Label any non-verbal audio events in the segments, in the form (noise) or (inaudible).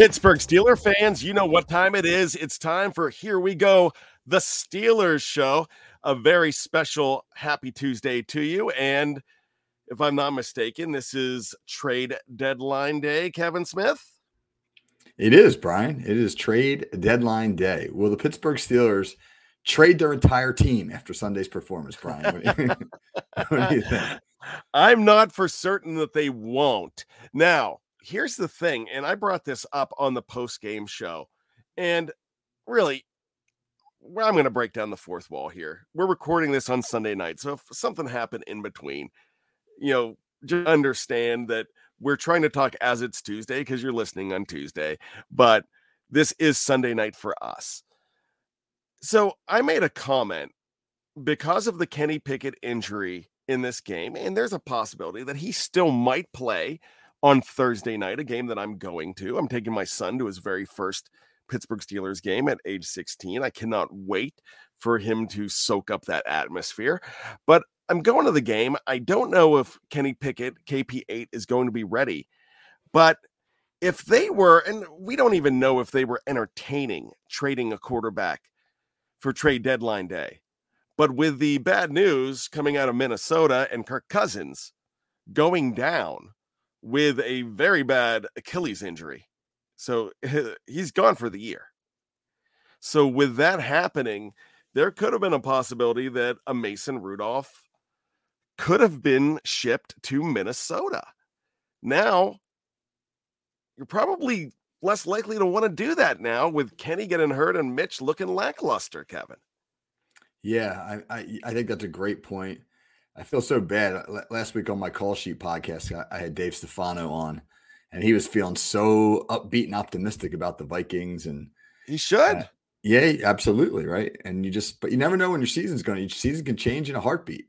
Pittsburgh Steeler fans, you know what time it is. It's time for Here We Go, the Steelers show. A very special happy Tuesday to you. And if I'm not mistaken, this is trade deadline day, Kevin Smith. It is, Bryan. It is trade deadline day. Will the Pittsburgh Steelers trade their entire team after Sunday's performance, Bryan? What do you, (laughs) what do you think? I'm not for certain that they won't. Now, here's the thing, and I brought this up on the post game show, and really, well, I'm going to break down the fourth wall here. We're recording this on Sunday night, so if something happened in between, you know, just understand that we're trying to talk as it's Tuesday because you're listening on Tuesday, but this is Sunday night for us. So I made a comment because of the Kenny Pickett injury in this game, and there's a possibility that he still might play on Thursday night, a game that I'm going to. I'm taking my son to his very first Pittsburgh Steelers game at age 16. I cannot wait for him to soak up that atmosphere. But I'm going to the game. I don't know if Kenny Pickett, KP8, is going to be ready. But if they were, and we don't even know if they were entertaining trading a quarterback for trade deadline day. But with the bad news coming out of Minnesota and Kirk Cousins going down, with a very bad Achilles injury. So (laughs) he's gone for the year. So with that happening, there could have been a possibility that a Mason Rudolph could have been shipped to Minnesota. Now, you're probably less likely to want to do that now with Kenny getting hurt and Mitch looking lackluster, Kevin. Yeah, I, I, I think that's a great point. I feel so bad. Last week on my call sheet podcast, I had Dave Stefano on, and he was feeling so upbeat and optimistic about the Vikings. And he should. Uh, yeah, absolutely. Right. And you just, but you never know when your season's going. Your season can change in a heartbeat.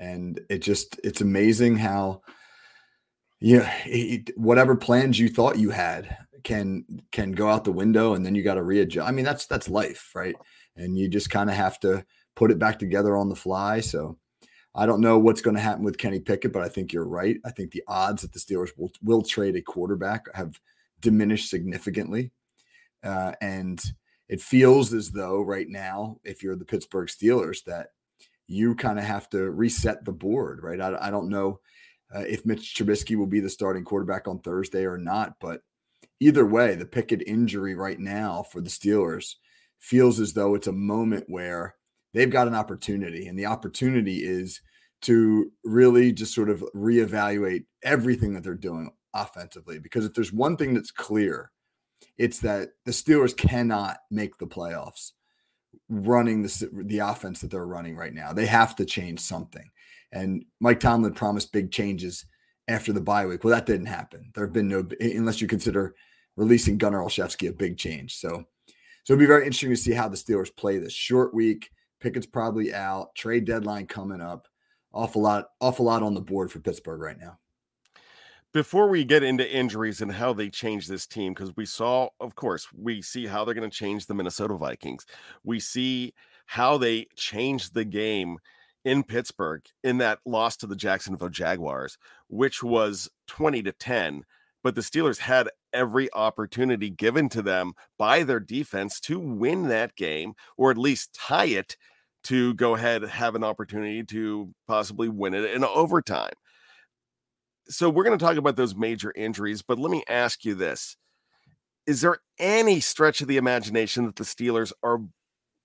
And it just, it's amazing how, yeah, whatever plans you thought you had can can go out the window, and then you got to readjust. I mean, that's that's life, right? And you just kind of have to put it back together on the fly. So I don't know what's going to happen with Kenny Pickett, but I think you're right. I think the odds that the Steelers will, will trade a quarterback have diminished significantly. Uh, and it feels as though right now, if you're the Pittsburgh Steelers, that you kind of have to reset the board, right? I, I don't know. uh, if Mitch Trubisky will be the starting quarterback on Thursday or not. But either way, the Pickett injury right now for the Steelers feels as though it's a moment where they've got an opportunity, and the opportunity is to really just sort of reevaluate everything that they're doing offensively. Because if there's one thing that's clear, it's that the Steelers cannot make the playoffs running the, the offense that they're running right now. They have to change something. And Mike Tomlin promised big changes after the bye week. Well, that didn't happen. There have been no, unless you consider releasing Gunnar Olszewski a big change. So, so it'll be very interesting to see how the Steelers play this short week. Pickett's probably out. Trade deadline coming up. Awful lot, awful lot on the board for Pittsburgh right now. Before we get into injuries and how they change this team, because we saw, of course, we see how they're going to change the Minnesota Vikings. We see how they changed the game in Pittsburgh in that loss to the Jacksonville Jaguars, which was 20 to 10. But the Steelers had every opportunity given to them by their defense to win that game or at least tie it to go ahead and have an opportunity to possibly win it in overtime. So we're going to talk about those major injuries, but let me ask you this. Is there any stretch of the imagination that the Steelers are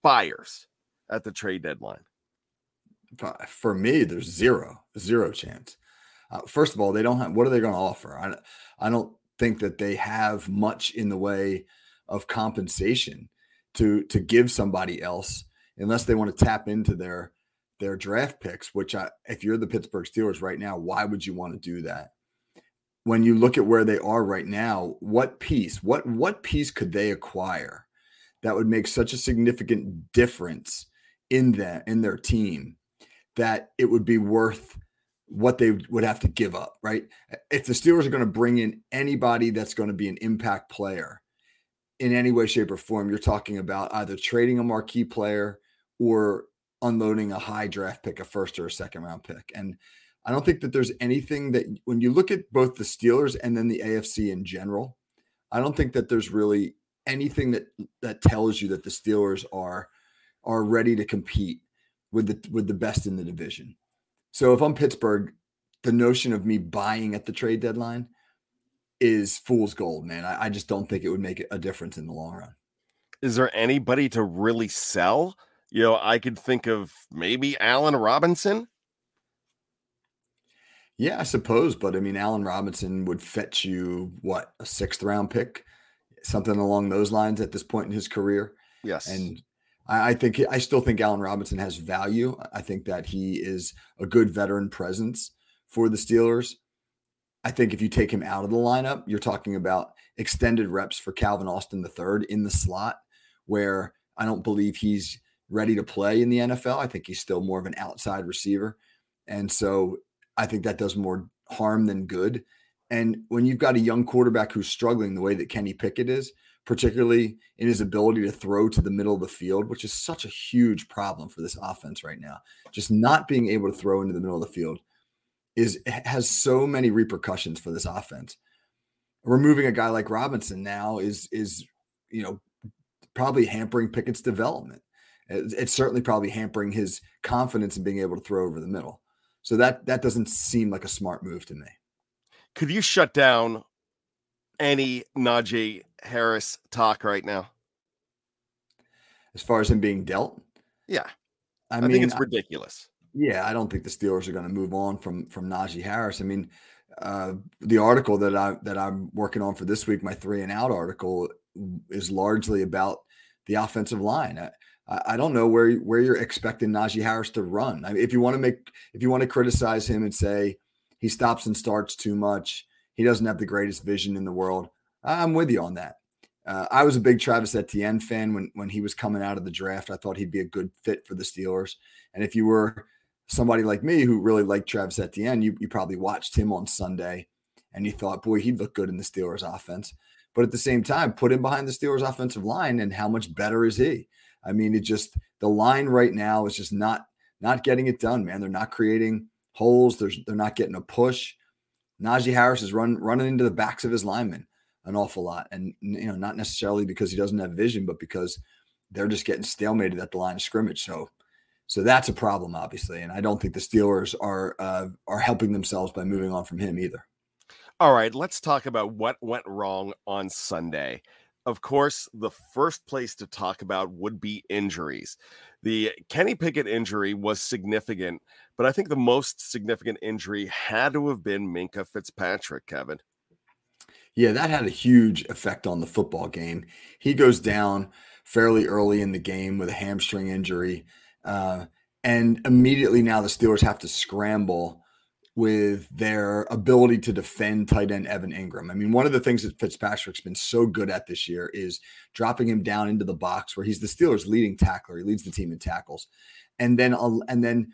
buyers at the trade deadline? for me, there's zero, zero chance. Uh, first of all, they don't have. What are they going to offer? I, I don't think that they have much in the way of compensation to to give somebody else, unless they want to tap into their their draft picks. Which, I, if you're the Pittsburgh Steelers right now, why would you want to do that? When you look at where they are right now, what piece, what what piece could they acquire that would make such a significant difference in that in their team that it would be worth what they would have to give up, right? If the Steelers are going to bring in anybody that's going to be an impact player in any way, shape, or form, you're talking about either trading a marquee player or unloading a high draft pick, a first or a second round pick. And I don't think that there's anything that when you look at both the Steelers and then the AFC in general, I don't think that there's really anything that that tells you that the Steelers are are ready to compete with the with the best in the division. So if I'm Pittsburgh, the notion of me buying at the trade deadline is fool's gold, man. I, I just don't think it would make a difference in the long run. Is there anybody to really sell? You know, I could think of maybe Allen Robinson. Yeah, I suppose, but I mean, Allen Robinson would fetch you what a sixth round pick, something along those lines at this point in his career. Yes, and I, I think I still think Allen Robinson has value. I think that he is a good veteran presence for the Steelers. I think if you take him out of the lineup, you're talking about extended reps for Calvin Austin III in the slot, where I don't believe he's ready to play in the NFL. I think he's still more of an outside receiver. And so I think that does more harm than good. And when you've got a young quarterback who's struggling the way that Kenny Pickett is, particularly in his ability to throw to the middle of the field, which is such a huge problem for this offense right now. Just not being able to throw into the middle of the field is has so many repercussions for this offense. Removing a guy like Robinson now is is you know probably hampering Pickett's development. It's certainly probably hampering his confidence in being able to throw over the middle. So that that doesn't seem like a smart move to me. Could you shut down any Najee Harris talk right now? As far as him being dealt? Yeah. I, I mean, think it's ridiculous. I, yeah, I don't think the Steelers are going to move on from from Najee Harris. I mean, uh, the article that I that I'm working on for this week, my three and out article, is largely about the offensive line. I, I don't know where where you're expecting Najee Harris to run. I mean, if you want to make if you want to criticize him and say he stops and starts too much, he doesn't have the greatest vision in the world. I'm with you on that. Uh, I was a big Travis Etienne fan when when he was coming out of the draft. I thought he'd be a good fit for the Steelers. And if you were somebody like me who really liked Travis Etienne, you, you probably watched him on Sunday and you thought, boy, he'd look good in the Steelers offense. But at the same time, put him behind the Steelers offensive line, and how much better is he? I mean, it just the line right now is just not not getting it done, man. They're not creating holes. There's they're not getting a push. Najee Harris is run running into the backs of his linemen an awful lot, and you know not necessarily because he doesn't have vision, but because they're just getting stalemated at the line of scrimmage. So So that's a problem, obviously, and I don't think the Steelers are uh, are helping themselves by moving on from him either. All right, let's talk about what went wrong on Sunday. Of course, the first place to talk about would be injuries. The Kenny Pickett injury was significant, but I think the most significant injury had to have been Minkah Fitzpatrick, Kevin. Yeah, that had a huge effect on the football game. He goes down fairly early in the game with a hamstring injury. Uh, and immediately now the Steelers have to scramble with their ability to defend tight end Evan Engram. I mean, one of the things that Fitzpatrick's been so good at this year is dropping him down into the box where he's the Steelers' leading tackler. He leads the team in tackles, and then and then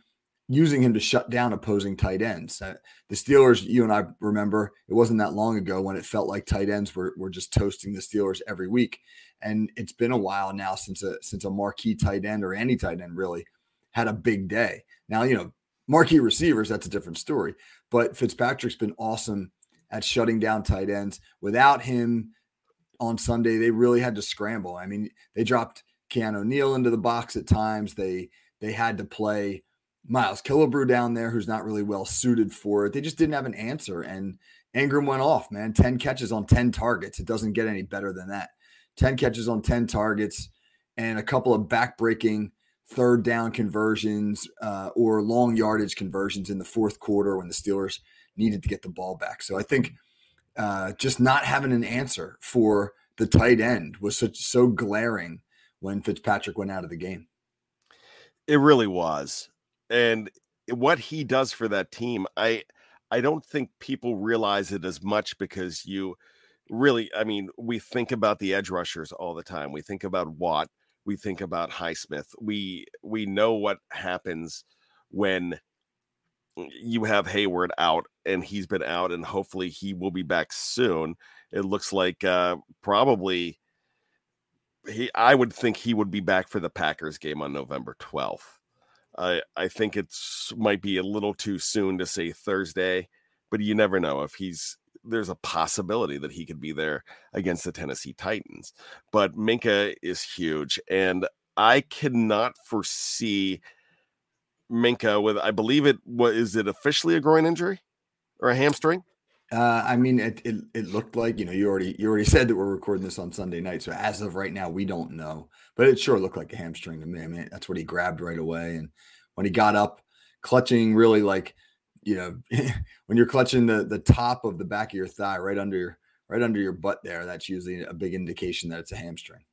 using him to shut down opposing tight ends. Uh, the Steelers, you and I remember, it wasn't that long ago when it felt like tight ends were, were just toasting the Steelers every week. And it's been a while now since a since a marquee tight end or any tight end really had a big day. Now, you know, marquee receivers, that's a different story. But Fitzpatrick's been awesome at shutting down tight ends. Without him on Sunday, they really had to scramble. I mean, they dropped Keanu Neal into the box at times. They they had to play Miles Killebrew down there, who's not really well suited for it. They just didn't have an answer. And Engram went off, man. 10 catches on 10 targets. It doesn't get any better than that. 10 catches on 10 targets and a couple of backbreaking third down conversions uh, or long yardage conversions in the fourth quarter when the Steelers needed to get the ball back. So I think uh, just not having an answer for the tight end was such so glaring when Fitzpatrick went out of the game. It really was and what he does for that team, I I don't think people realize it as much because you really, I mean, we think about the edge rushers all the time. We think about Watt, we think about Highsmith. We we know what happens when you have Heyward out and he's been out and hopefully he will be back soon. It looks like uh probably he I would think he would be back for the Packers game on November 12th. I I think it's might be a little too soon to say Thursday, but you never know if he's there's a possibility that he could be there against the Tennessee Titans. But Minkah is huge, and I cannot foresee Minkah with I believe it what is it officially a groin injury or a hamstring? Uh, I mean, it, it, it looked like you know you already you already (laughs) said that we're recording this on Sunday night, so as of right now, we don't know. But it sure looked like a hamstring to me. I mean, that's what he grabbed right away, and when he got up, clutching really like you know (laughs) when you're clutching the the top of the back of your thigh right under your right under your butt there, that's usually a big indication that it's a hamstring.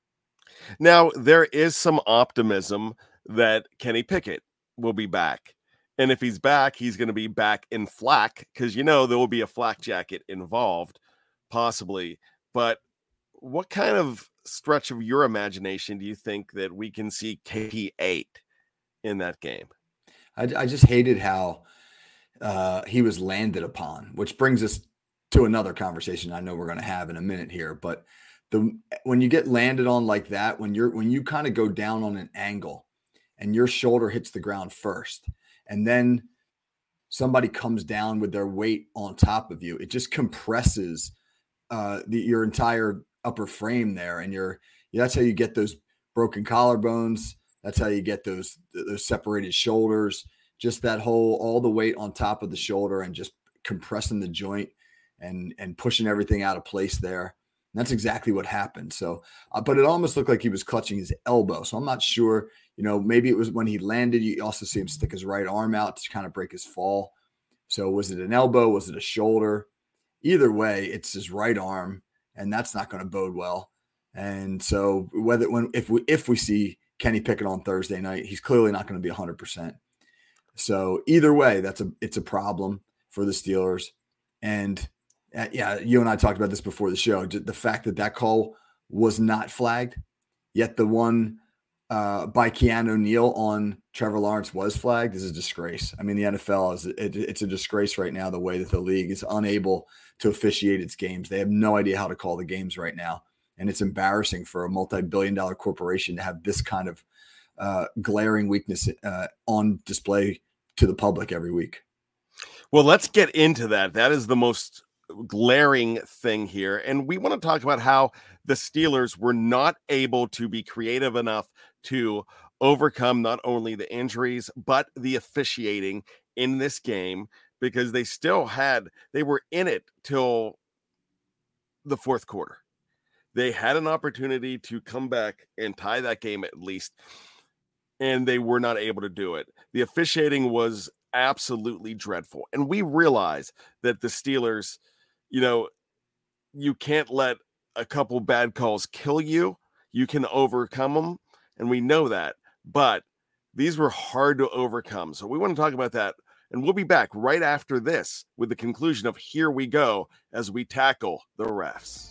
Now there is some optimism that Kenny Pickett will be back. And if he's back, he's going to be back in flak because you know there will be a flak jacket involved, possibly. But what kind of stretch of your imagination do you think that we can see KP8 in that game? I, I just hated how uh, he was landed upon, which brings us to another conversation I know we're going to have in a minute here. But the when you get landed on like that, when you're when you kind of go down on an angle and your shoulder hits the ground first and then somebody comes down with their weight on top of you, it just compresses uh, the, your entire upper frame there, and you're that's how you get those broken collarbones. That's how you get those those separated shoulders. Just that whole all the weight on top of the shoulder and just compressing the joint and and pushing everything out of place there. And that's exactly what happened. So, uh, but it almost looked like he was clutching his elbow. So I'm not sure you know, maybe it was when he landed, you also see him stick his right arm out to kind of break his fall. So was it an elbow? Was it a shoulder? Either way, it's his right arm, and that's not going to bode well. And so whether when if we if we see Kenny Pickett on Thursday night, he's clearly not going to be 100%. So either way, that's a it's a problem for the Steelers. And uh, yeah, you and I talked about this before the show. The fact that that call was not flagged, yet the one uh, by Keanu Neal on Trevor Lawrence was flagged is a disgrace. I mean, the NFL is it, it's a disgrace right now. The way that the league is unable to officiate its games, they have no idea how to call the games right now, and it's embarrassing for a multi-billion-dollar corporation to have this kind of uh, glaring weakness uh, on display to the public every week. Well, let's get into that. That is the most glaring thing here. And we want to talk about how the Steelers were not able to be creative enough to overcome not only the injuries, but the officiating in this game because they still had, they were in it till the fourth quarter. They had an opportunity to come back and tie that game at least, and they were not able to do it. The officiating was absolutely dreadful. And we realize that the Steelers, you know, you can't let a couple bad calls kill you. You can overcome them. And we know that. But these were hard to overcome. So we want to talk about that. And we'll be back right after this with the conclusion of Here We Go as we tackle the refs.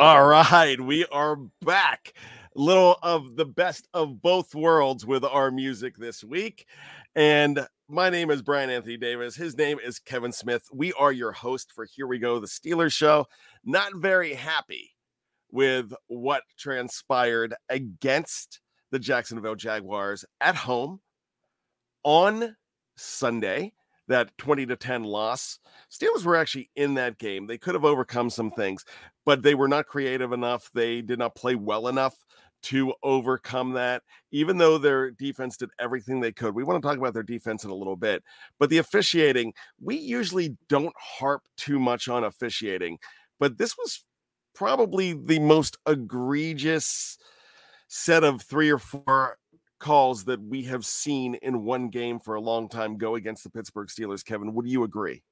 All right, we are back. Little of the best of both worlds with our music this week. And my name is Bryan Anthony Davis. His name is Kevin Smith. We are your host for Here We Go, the Steelers show. Not very happy with what transpired against the Jacksonville Jaguars at home on Sunday that 20 to 10 loss. Steelers were actually in that game. They could have overcome some things, but they were not creative enough. They did not play well enough to overcome that, even though their defense did everything they could. We want to talk about their defense in a little bit, but the officiating, we usually don't harp too much on officiating, but this was probably the most egregious set of three or four calls that we have seen in one game for a long time go against the Pittsburgh Steelers. Kevin, would you agree?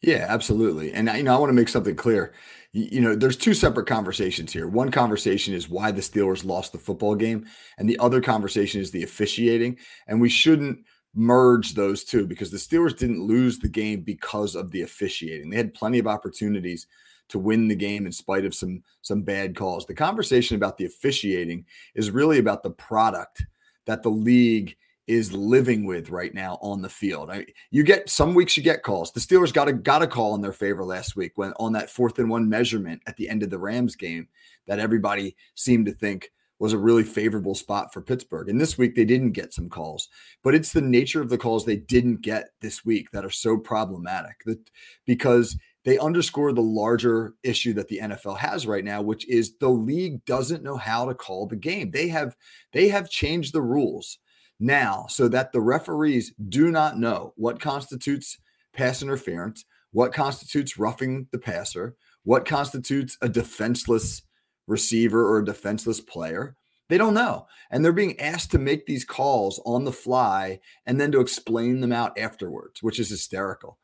Yeah, absolutely. And you know, I want to make something clear. You, know, there's two separate conversations here. One conversation is why the Steelers lost the football game, and the other conversation is the officiating. And we shouldn't merge those two because the Steelers didn't lose the game because of the officiating. They had plenty of opportunities to win the game in spite of some some bad calls. The conversation about the officiating is really about the product that the league is living with right now on the field. I, you get some weeks you get calls. The Steelers got a got a call in their favor last week when on that fourth and one measurement at the end of the Rams game that everybody seemed to think was a really favorable spot for Pittsburgh. And this week they didn't get some calls, but it's the nature of the calls they didn't get this week that are so problematic that because they underscore the larger issue that the NFL has right now, which is the league doesn't know how to call the game. They have they have changed the rules now so that the referees do not know what constitutes pass interference, what constitutes roughing the passer, what constitutes a defenseless receiver or a defenseless player. They don't know. And they're being asked to make these calls on the fly and then to explain them out afterwards, which is hysterical.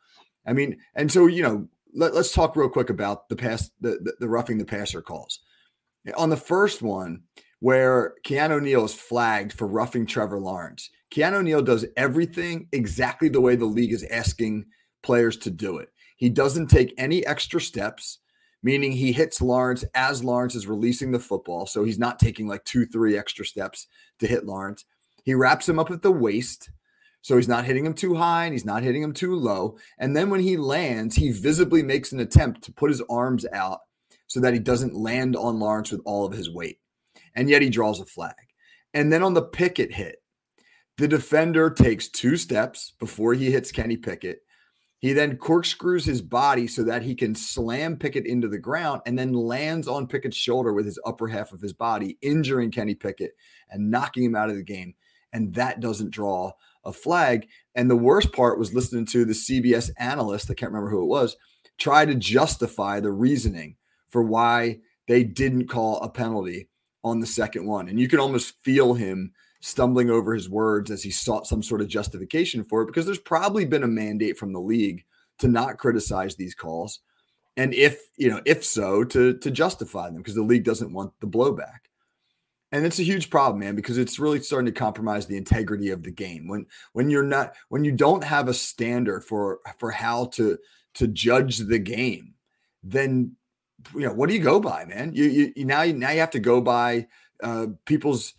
I mean, and so, you know, let, us talk real quick about the pass, the, the, the roughing the passer calls. On the first one, where Keanu Neal is flagged for roughing Trevor Lawrence. Keanu Neal does everything exactly the way the league is asking players to do it. He doesn't take any extra steps, meaning he hits Lawrence as Lawrence is releasing the football. So he's not taking like two, three extra steps to hit Lawrence. He wraps him up at the waist. So he's not hitting him too high and he's not hitting him too low. And then when he lands, he visibly makes an attempt to put his arms out so that he doesn't land on Lawrence with all of his weight and yet he draws a flag. And then on the Pickett hit, the defender takes two steps before he hits Kenny Pickett. He then corkscrews his body so that he can slam Pickett into the ground and then lands on Pickett's shoulder with his upper half of his body, injuring Kenny Pickett and knocking him out of the game. And that doesn't draw a flag. And the worst part was listening to the CBS analyst, I can't remember who it was, try to justify the reasoning for why they didn't call a penalty on the second one. And you can almost feel him stumbling over his words as he sought some sort of justification for it because there's probably been a mandate from the league to not criticize these calls. And if, you know, if so, to to justify them because the league doesn't want the blowback. And it's a huge problem, man, because it's really starting to compromise the integrity of the game. When when you're not when you don't have a standard for for how to to judge the game, then you know, what do you go by, man? You, you, now, you, now you have to go by uh, people's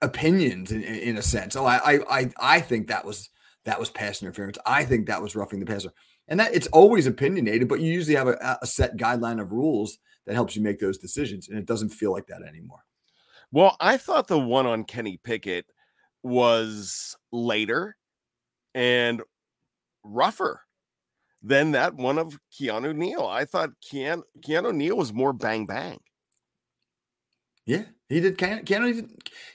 opinions in, in, a sense. Oh, I, I, I think that was that was pass interference. I think that was roughing the passer, and that it's always opinionated. But you usually have a, a set guideline of rules that helps you make those decisions, and it doesn't feel like that anymore. Well, I thought the one on Kenny Pickett was later and rougher than that one of Keanu Neal. I thought Keanu, Keanu Neal was more bang bang. Yeah, he did. Keanu,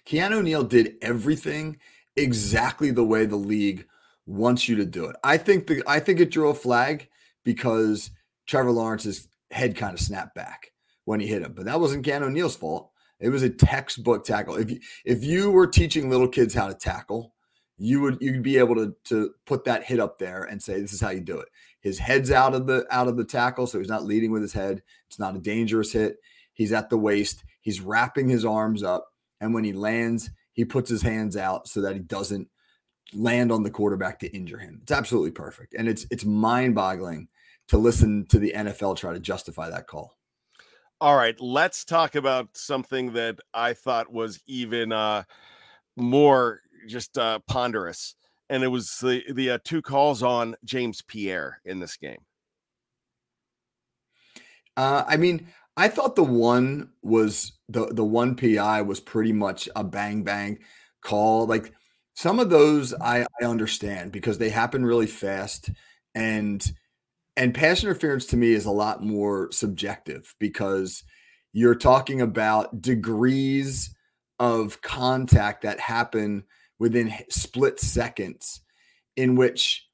Keanu Neal did everything exactly the way the league wants you to do it. I think the I think it drew a flag because Trevor Lawrence's head kind of snapped back when he hit him, but that wasn't Keanu Neal's fault. It was a textbook tackle. If you if you were teaching little kids how to tackle, you would you'd be able to to put that hit up there and say this is how you do it. His head's out of the out of the tackle, so he's not leading with his head. It's not a dangerous hit. He's at the waist. He's wrapping his arms up, and when he lands, he puts his hands out so that he doesn't land on the quarterback to injure him. It's absolutely perfect, and it's it's mind-boggling to listen to the NFL try to justify that call. All right, let's talk about something that I thought was even uh, more just uh, ponderous and it was the the uh, two calls on James Pierre in this game. Uh, I mean, I thought the one was the the one PI was pretty much a bang bang call. Like some of those I, I understand because they happen really fast and and pass interference to me is a lot more subjective because you're talking about degrees of contact that happen within split seconds in which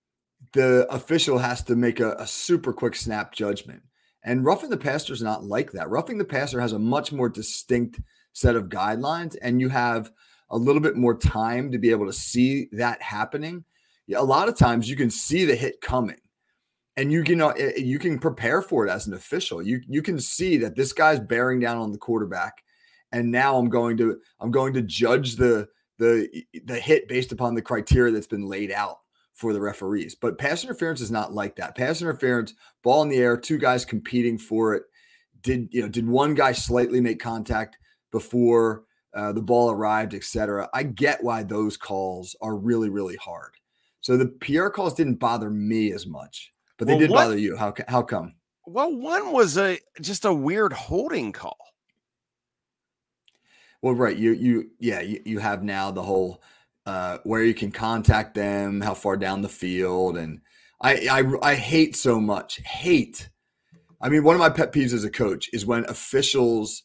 the official has to make a, a super quick snap judgment. And roughing the passer is not like that. Roughing the passer has a much more distinct set of guidelines, and you have a little bit more time to be able to see that happening. A lot of times you can see the hit coming, and you can uh, you can prepare for it as an official. You you can see that this guy's bearing down on the quarterback, and now I'm going to I'm going to judge the the the hit based upon the criteria that's been laid out for the referees. But pass interference is not like that. Pass interference, ball in the air, two guys competing for it. Did you know? Did one guy slightly make contact before uh, the ball arrived, etc. I get why those calls are really really hard. So the Pierre calls didn't bother me as much, but they Well, did what- bother you. How how come? Well, one was a just a weird holding call. Well, right. You you yeah, you, you have now the whole uh where you can contact them, how far down the field, and I I I hate so much. Hate. I mean, one of my pet peeves as a coach is when officials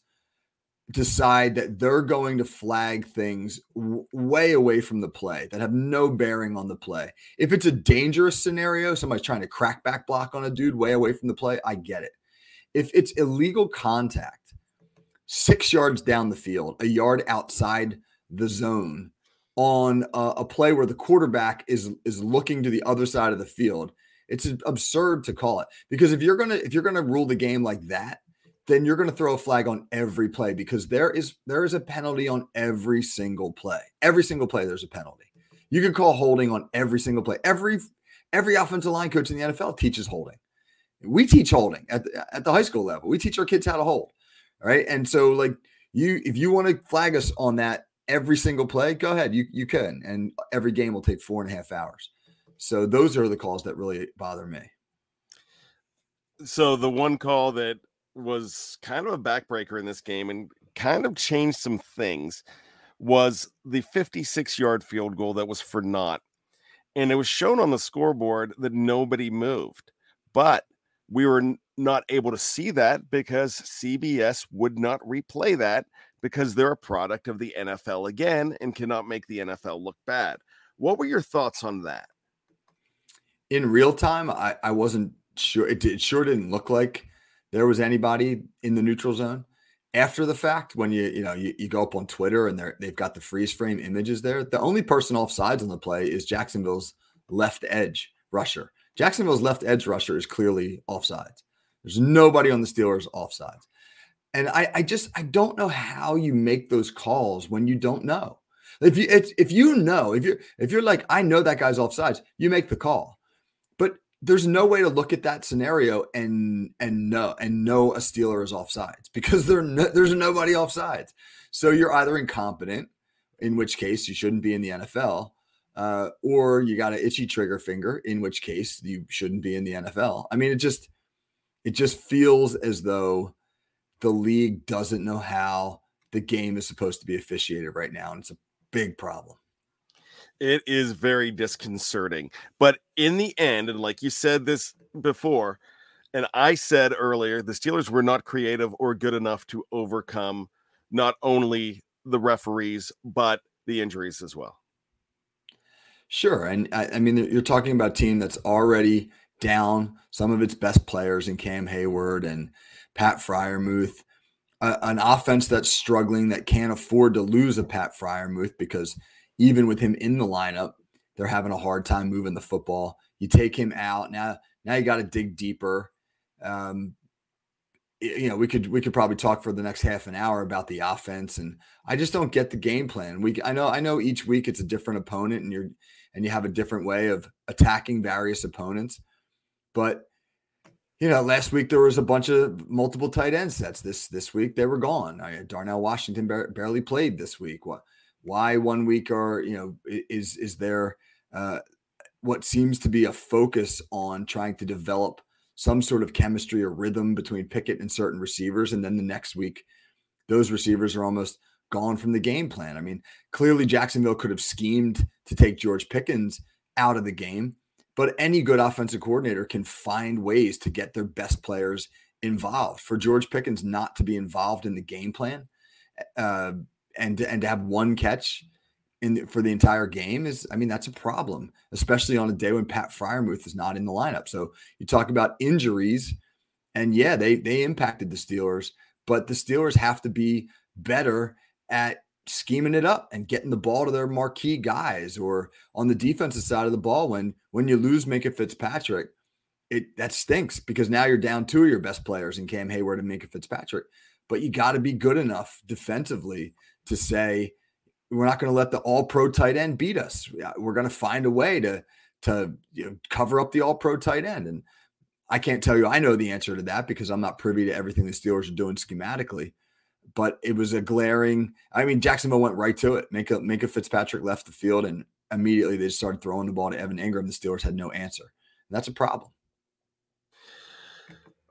decide that they're going to flag things w- way away from the play that have no bearing on the play. If it's a dangerous scenario, somebody's trying to crack back block on a dude way away from the play, I get it. If it's illegal contact, six yards down the field, a yard outside the zone, on a, a play where the quarterback is is looking to the other side of the field, it's absurd to call it because if you're gonna if you're gonna rule the game like that, then you're gonna throw a flag on every play because there is there is a penalty on every single play. Every single play, there's a penalty. You can call holding on every single play. Every every offensive line coach in the NFL teaches holding. We teach holding at the, at the high school level. We teach our kids how to hold. Right. And so like you if you want to flag us on that every single play, go ahead. You you can. And every game will take four and a half hours. So those are the calls that really bother me. So the one call that was kind of a backbreaker in this game and kind of changed some things was the 56 yard field goal that was for naught. And it was shown on the scoreboard that nobody moved. But we were not able to see that because CBS would not replay that because they're a product of the NFL again and cannot make the NFL look bad. What were your thoughts on that? in real time, I, I wasn't sure. It, it sure didn't look like there was anybody in the neutral zone. After the fact, when you you know you, you go up on Twitter and they're they've got the freeze frame images there, the only person off sides on the play is Jacksonville's left edge rusher. Jacksonville's left edge rusher is clearly offsides. There's nobody on the Steelers offsides. And I, I just I don't know how you make those calls when you don't know. If you if you know if you're if you're like I know that guy's offsides, you make the call. There's no way to look at that scenario and and know and know a Steeler is offsides because no, there's nobody offsides. So you're either incompetent, in which case you shouldn't be in the NFL, uh, or you got an itchy trigger finger, in which case you shouldn't be in the NFL. I mean, it just it just feels as though the league doesn't know how the game is supposed to be officiated right now, and it's a big problem. It is very disconcerting. But in the end, and like you said this before, and I said earlier, the Steelers were not creative or good enough to overcome not only the referees, but the injuries as well. Sure. And I, I mean, you're talking about a team that's already down some of its best players in Cam Heyward and Pat Freiermuth, a- an offense that's struggling that can't afford to lose a Pat Freiermuth because even with him in the lineup, they're having a hard time moving the football. You take him out now. Now you got to dig deeper. Um, you know, we could we could probably talk for the next half an hour about the offense, and I just don't get the game plan. We I know I know each week it's a different opponent, and you're and you have a different way of attacking various opponents, but you know, last week there was a bunch of multiple tight end sets. This this week they were gone. I, Darnell Washington bar- barely played this week. What? Why one week or you know is is there uh, what seems to be a focus on trying to develop some sort of chemistry or rhythm between Pickett and certain receivers, and then the next week those receivers are almost gone from the game plan. I mean, clearly Jacksonville could have schemed to take George Pickens out of the game, but any good offensive coordinator can find ways to get their best players involved. For George Pickens not to be involved in the game plan uh, and to, and to have one catch in the, for the entire game is, I mean, that's a problem, especially on a day when Pat Freiermuth is not in the lineup. So you talk about injuries, and yeah, they they impacted the Steelers, but the Steelers have to be better at scheming it up and getting the ball to their marquee guys or on the defensive side of the ball when when you lose Minkah Fitzpatrick it that stinks because now you're down two of your best players in Cam Heyward and Minkah Fitzpatrick. But you got to be good enough defensively to say we're not going to let the All Pro tight end beat us. We're going to find a way to to you know, cover up the All Pro tight end. And I can't tell you I know the answer to that because I'm not privy to everything the Steelers are doing schematically. But it was a glaring. I mean, Jacksonville went right to it. Minkah, Minkah Fitzpatrick left the field, and immediately they just started throwing the ball to Evan Engram. The Steelers had no answer. And that's a problem.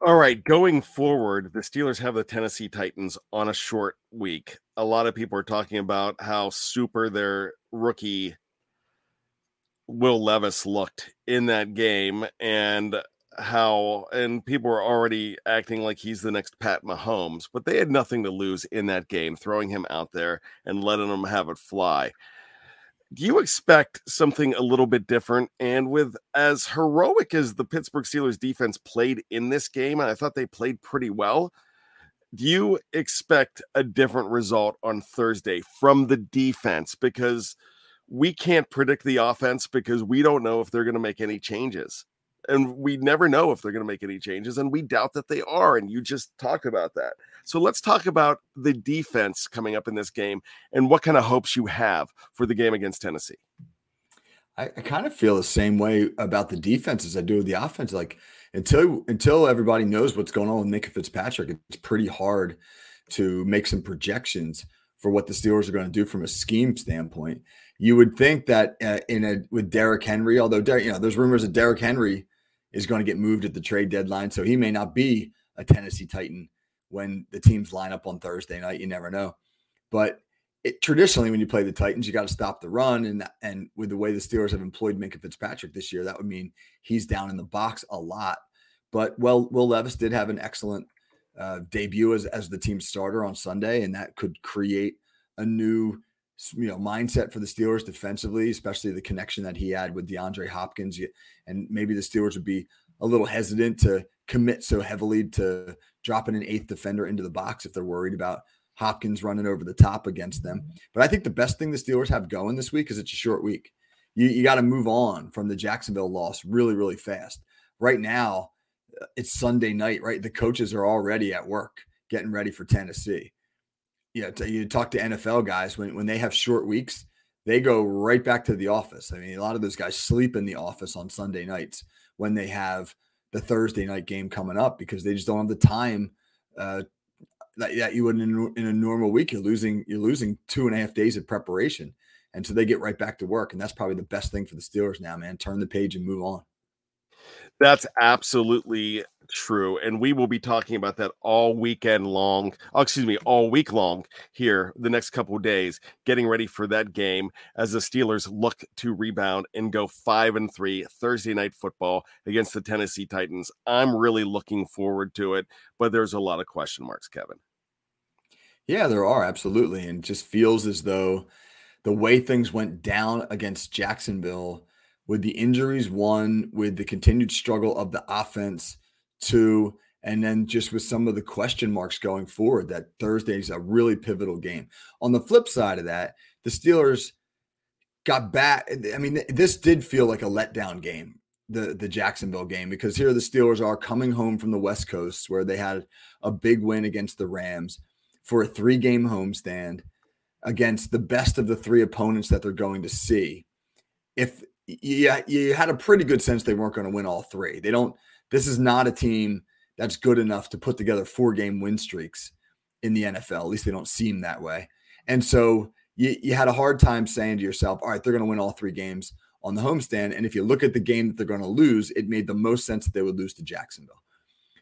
All right, going forward, the Steelers have the Tennessee Titans on a short week. A lot of people are talking about how super their rookie Will Levis looked in that game and how and people were already acting like he's the next Pat Mahomes, but they had nothing to lose in that game, throwing him out there and letting him have it fly do you expect something a little bit different? And with as heroic as the Pittsburgh Steelers defense played in this game, and I thought they played pretty well, do you expect a different result on Thursday from the defense? Because we can't predict the offense because we don't know if they're going to make any changes. And we never know if they're going to make any changes, and we doubt that they are. And you just talked about that. So let's talk about the defense coming up in this game and what kind of hopes you have for the game against Tennessee. I, I kind of feel the same way about the defense as I do with the offense. Like until until everybody knows what's going on with Minkah Fitzpatrick, it's pretty hard to make some projections for what the Steelers are going to do from a scheme standpoint. You would think that uh, in a with Derrick Henry, although Der- you know there's rumors that Derrick Henry is going to get moved at the trade deadline, so he may not be a Tennessee Titan when the teams line up on Thursday night. You never know. But it, traditionally, when you play the Titans, you got to stop the run, and and with the way the Steelers have employed Minkah Fitzpatrick this year, that would mean he's down in the box a lot. But well, Will Levis did have an excellent uh, debut as as the team starter on Sunday, and that could create a new you know mindset for the Steelers defensively, especially the connection that he had with DeAndre Hopkins, and maybe the Steelers would be a little hesitant to commit so heavily to dropping an eighth defender into the box if they're worried about Hopkins running over the top against them. But I think the best thing the Steelers have going this week is it's a short week. You, you got to move on from the Jacksonville loss really, really fast. Right now, uh, it's Sunday night, right? The coaches are already at work getting ready for Tennessee. Yeah, you, know, you talk to NFL guys when, when they have short weeks, they go right back to the office. I mean, a lot of those guys sleep in the office on Sunday nights when they have the Thursday night game coming up because they just don't have the time uh, that, that you would in, in a normal week. You're losing you're losing two and a half days of preparation, and so they get right back to work, and that's probably the best thing for the Steelers now, man. Turn the page and move on. That's absolutely true. And we will be talking about that all weekend long. Oh, excuse me, all week long here the next couple days, getting ready for that game as the Steelers look to rebound and go five and three Thursday night football against the Tennessee Titans. I'm really looking forward to it, but there's a lot of question marks, Kevin. Yeah, there are absolutely. And just feels as though the way things went down against Jacksonville with the injuries, one, with the continued struggle of the offense, two, and then just with some of the question marks going forward, that Thursday is a really pivotal game. On the flip side of that, the Steelers got back. I mean, this did feel like a letdown game, the the Jacksonville game, because here the Steelers are coming home from the West Coast where they had a big win against the Rams for a three game homestand against the best of the three opponents that they're going to see. If yeah, you had a pretty good sense they weren't going to win all three. They don't. This is not a team that's good enough to put together four game win streaks in the NFL. At least they don't seem that way. And so you, you had a hard time saying to yourself, all right, they're going to win all three games on the homestand. And if you look at the game that they're going to lose, it made the most sense that they would lose to Jacksonville.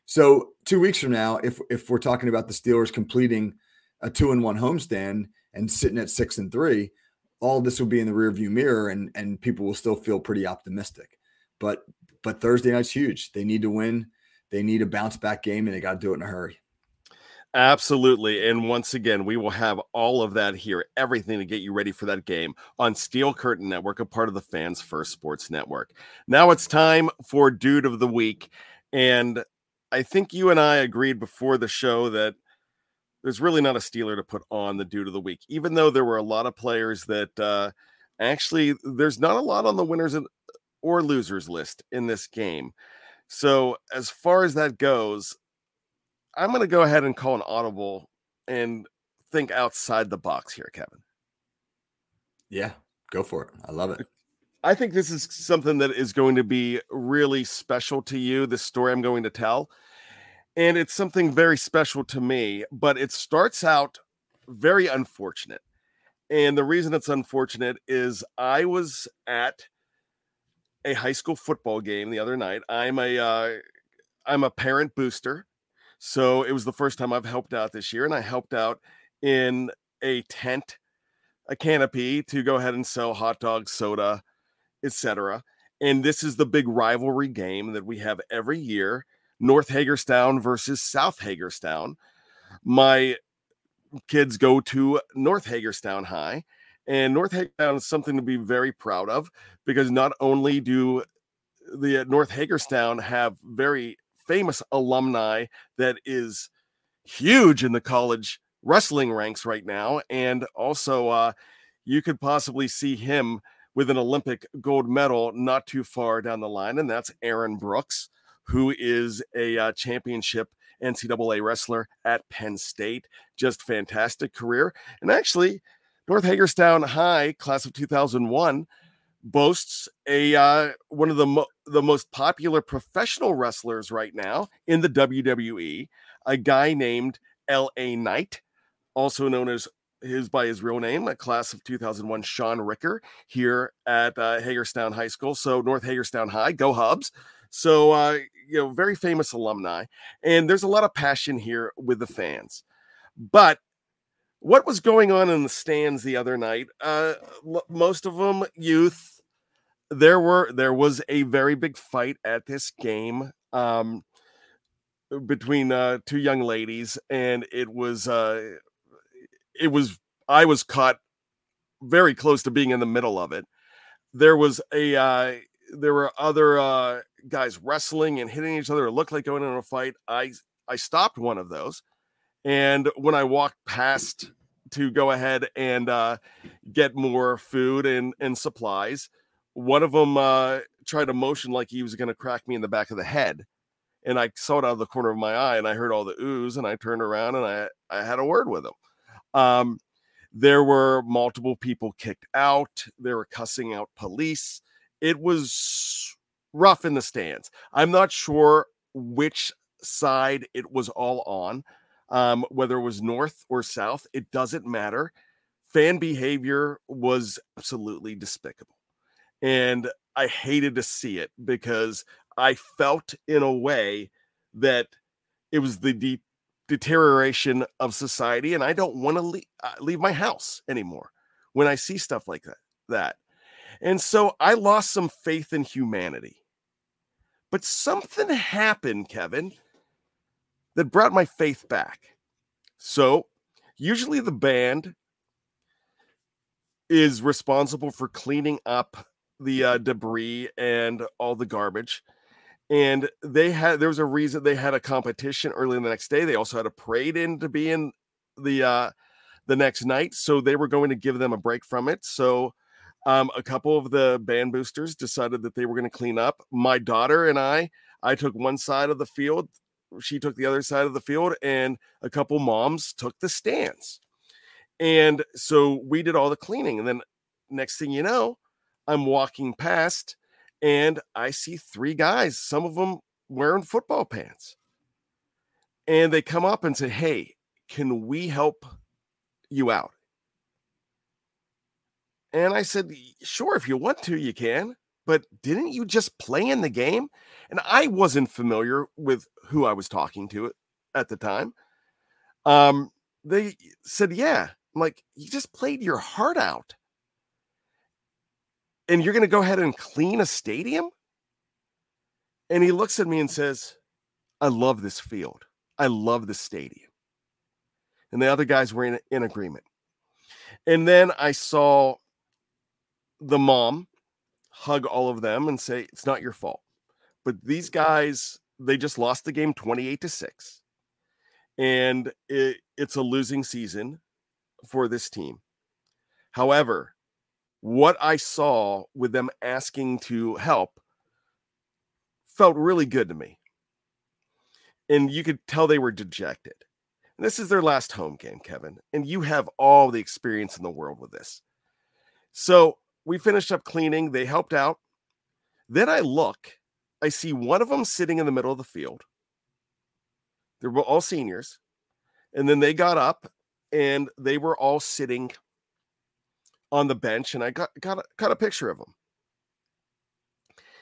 So two weeks from now, if if we're talking about the Steelers completing a two and one homestand and sitting at six and three, all this will be in the rearview mirror and and people will still feel pretty optimistic. But but Thursday night's huge. They need to win. They need a bounce back game and they got to do it in a hurry. Absolutely. And once again, we will have all of that here, everything to get you ready for that game on Steel Curtain Network, a part of the Fans First Sports Network. Now it's time for Dude of the Week. And I think you and I agreed before the show that there's really not a Steeler to put on the dude of the week, even though there were a lot of players that uh, actually there's not a lot on the winners or losers list in this game. So, as far as that goes, I'm going to go ahead and call an audible and think outside the box here, Kevin. Yeah, go for it. I love it. I think this is something that is going to be really special to you, the story I'm going to tell. And it's something very special to me, but it starts out very unfortunate. And the reason it's unfortunate is I was at a high school football game the other night. I'm a uh, I'm a parent booster. So it was the first time I've helped out this year and I helped out in a tent, a canopy to go ahead and sell hot dogs, soda, etc. And this is the big rivalry game that we have every year North Hagerstown versus South Hagerstown. My kids go to North Hagerstown High, and North Hagerstown is something to be very proud of because not only do the North Hagerstown have very famous alumni that is huge in the college wrestling ranks right now, and also uh, you could possibly see him with an Olympic gold medal not too far down the line, and that's Aaron Brooks, who is a uh, championship NCAA wrestler at Penn State. Just fantastic career. And actually, North Hagerstown High, class of 2001, boasts a uh, one of the mo- the most popular professional wrestlers right now in the WWE, a guy named L.A. Knight, also known as his by his real name, a class of 2001, Shaun Ricker, here at uh, Hagerstown High School. So North Hagerstown High, go Hubs. So uh, you know, very famous alumni, and there's a lot of passion here with the fans. But what was going on in the stands the other night? Uh, l- most of them youth. There were there was a very big fight at this game. Um, between uh, two young ladies, and it was uh, it was I was caught very close to being in the middle of it. There was a uh, there were other uh, guys wrestling and hitting each other. It looked like going in a fight. I I stopped one of those, and when I walked past to go ahead and uh, get more food and and supplies, one of them uh, tried to motion like he was going to crack me in the back of the head, and I saw it out of the corner of my eye, and I heard all the ooze, and I turned around and I I had a word with him. Um, there were multiple people kicked out. They were cussing out police. It was rough in the stands. I'm not sure which side it was all on, um, whether it was north or south. It doesn't matter. Fan behavior was absolutely despicable. And I hated to see it because I felt in a way that it was the deep deterioration of society and i don't want to leave, uh, leave my house anymore when i see stuff like that that and so i lost some faith in humanity but something happened kevin that brought my faith back so usually the band is responsible for cleaning up the uh, debris and all the garbage and they had there was a reason they had a competition early in the next day. They also had a parade in to be in the uh the next night, so they were going to give them a break from it. So um, a couple of the band boosters decided that they were going to clean up. My daughter and I, I took one side of the field, she took the other side of the field, and a couple moms took the stands. And so we did all the cleaning. And then next thing you know, I'm walking past and I see three guys, some of them wearing football pants. And they come up and say, Hey, can we help you out? And I said, Sure, if you want to, you can. But didn't you just play in the game? And I wasn't familiar with who I was talking to at the time. Um, they said, Yeah. I'm like, You just played your heart out and you're going to go ahead and clean a stadium? And he looks at me and says, I love this field. I love the stadium. And the other guys were in, in agreement. And then I saw the mom hug all of them and say, It's not your fault. But these guys, they just lost the game 28 to 6. And it, it's a losing season for this team. However, what I saw with them asking to help felt really good to me. And you could tell they were dejected. And this is their last home game, Kevin. And you have all the experience in the world with this. So we finished up cleaning. They helped out. Then I look, I see one of them sitting in the middle of the field. They were all seniors. And then they got up and they were all sitting on the bench. And I got, got, a, got a picture of them.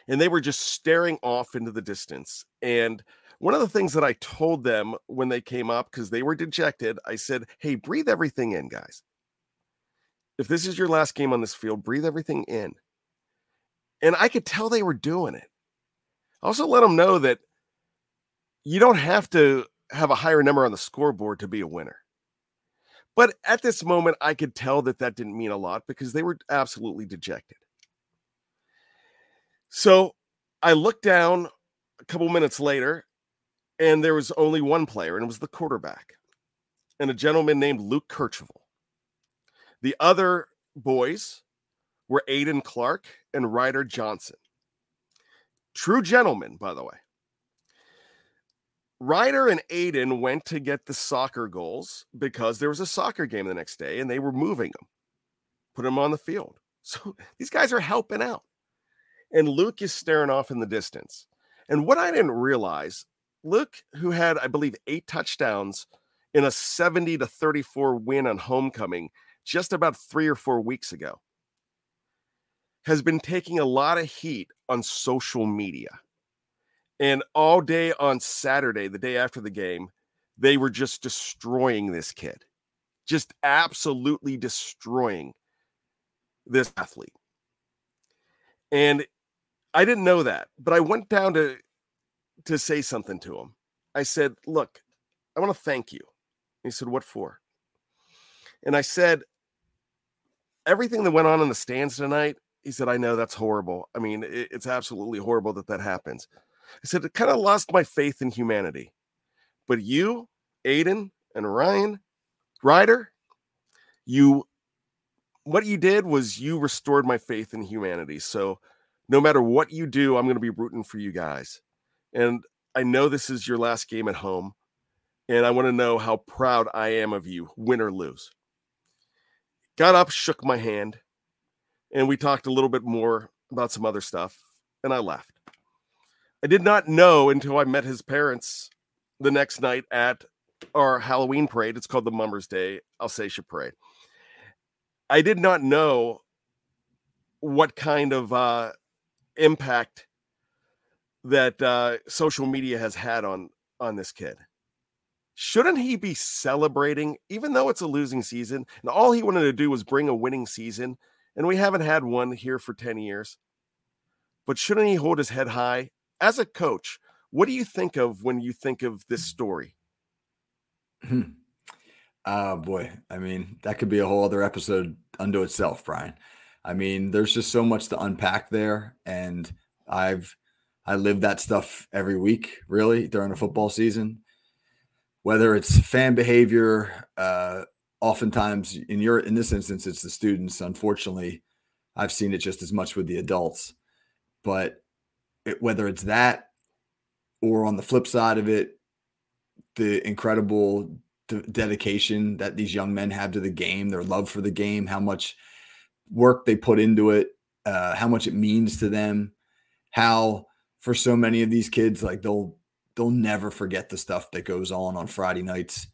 And they were just staring off into the distance. And one of the things that I told them when they came up, because they were dejected, I said, Hey, breathe everything in, guys. If this is your last game on this field, breathe everything in. And I could tell they were doing it. Also let them know that you don't have to have a higher number on the scoreboard to be a winner. But at this moment, I could tell that that didn't mean a lot because they were absolutely dejected. So I looked down a couple minutes later and there was only one player, and it was the quarterback, and a gentleman named Luke Kercheval. The other boys were Aiden Clark and Ryder Johnson. True gentlemen, by the way. Ryder and Aiden went to get the soccer goals because there was a soccer game the next day and they were moving them, put them on the field. (laughs) So these guys are helping out. And Luke is staring off in the distance. And what I didn't realize Luke, who had, I believe, eight touchdowns in a 70 to 34 win on homecoming just about three or four weeks ago, has been taking a lot of heat on social media. And all day on Saturday, the day after the game, they were just destroying this kid, just absolutely destroying this athlete. And I didn't know that, but I went down to to say something to him. I said, Look, I want to thank you. He said, What for? And I said, Everything that went on in the stands tonight, he said, I know that's horrible. I mean, it, it's absolutely horrible that that happens. I said, It kind of lost my faith in humanity. But you, Aiden, and Ryan, Ryder, you, what you did was you restored my faith in humanity. So no matter what you do, I'm going to be rooting for you guys. And I know this is your last game at home. And I want to know how proud I am of you, win or lose. Got up, shook my hand, and we talked a little bit more about some other stuff, and I left. I did not know until I met his parents the next night at our Halloween parade. It's called the Mummers Day Alsatia Parade. I did not know what kind of uh, impact that uh, social media has had on on this kid. Shouldn't he be celebrating, even though it's a losing season? And all he wanted to do was bring a winning season, and we haven't had one here for ten years. But shouldn't he hold his head high as a coach? What do you think of when you think of this story? Hmm. Oh boy, I mean that could be a whole other episode unto itself, Bryan. I mean, there's just so much to unpack there, and I've I live that stuff every week, really, during a football season. Whether it's fan behavior, uh, oftentimes in your in this instance, it's the students. Unfortunately, I've seen it just as much with the adults. But it, whether it's that or on the flip side of it, the incredible dedication that these young men have to the game, their love for the game, how much work they put into it, uh, how much it means to them, how for so many of these kids like they'll they'll never forget the stuff that goes on on Friday nights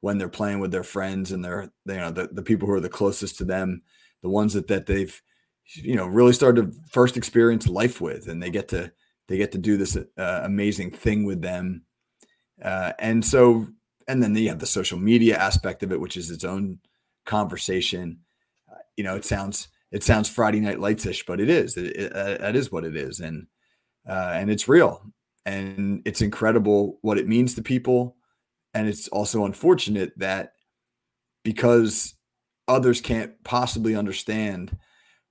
when they're playing with their friends and they're they, you know the, the people who are the closest to them the ones that that they've you know really started to first experience life with and they get to they get to do this uh, amazing thing with them. Uh, and so and then you have the social media aspect of it which is its own conversation. Uh, you know it sounds it sounds friday night lights-ish but it is. It, it, uh, that is what it is and uh, and it's real. And it's incredible what it means to people and it's also unfortunate that because others can't possibly understand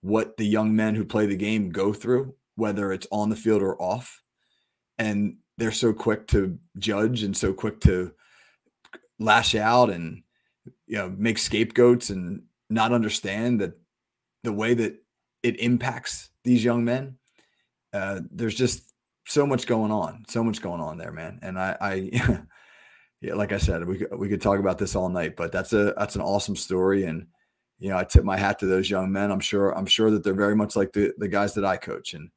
what the young men who play the game go through whether it's on the field or off and they're so quick to judge and so quick to lash out and you know make scapegoats and not understand that the way that it impacts these young men uh, there's just so much going on, so much going on there, man. And I, I (laughs) yeah, like I said, we we could talk about this all night, but that's a that's an awesome story. And you know, I tip my hat to those young men. I'm sure I'm sure that they're very much like the the guys that I coach, and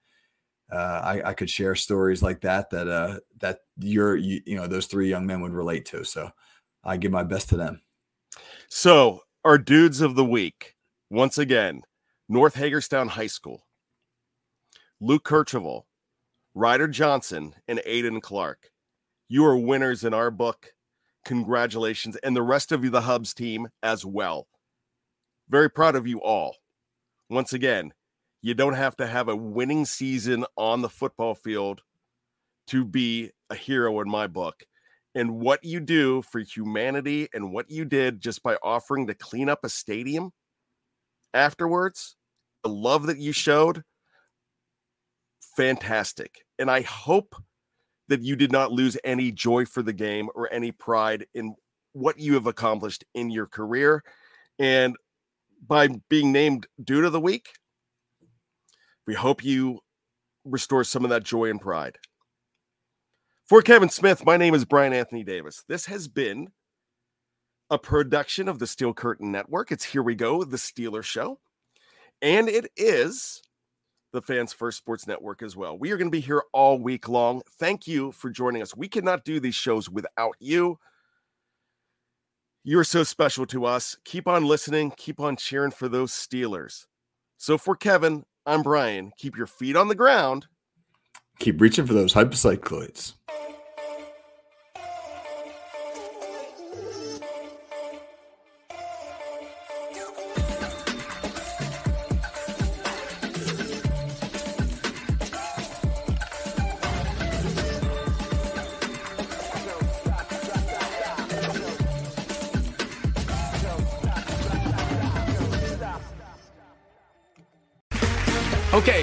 uh, I, I could share stories like that that uh, that you're you, you know those three young men would relate to. So I give my best to them. So our dudes of the week once again, North Hagerstown High School, Luke Kercheval, Ryder Johnson, and Aiden Clark. You are winners in our book. Congratulations. And the rest of you, the Hubs team, as well. Very proud of you all. Once again, you don't have to have a winning season on the football field to be a hero in my book. And what you do for humanity and what you did just by offering to clean up a stadium afterwards, the love that you showed, fantastic. And I hope that you did not lose any joy for the game or any pride in what you have accomplished in your career. And by being named Dude of the Week, we hope you restore some of that joy and pride. For Kevin Smith, my name is Bryan Anthony Davis. This has been a production of the Steel Curtain Network. It's Here We Go, the Steeler Show. And it is the Fans First Sports Network as well. We are going to be here all week long. Thank you for joining us. We cannot do these shows without you. You're so special to us. Keep on listening, keep on cheering for those Steelers. So for Kevin, I'm Bryan. Keep your feet on the ground. Keep reaching for those hypocycloids.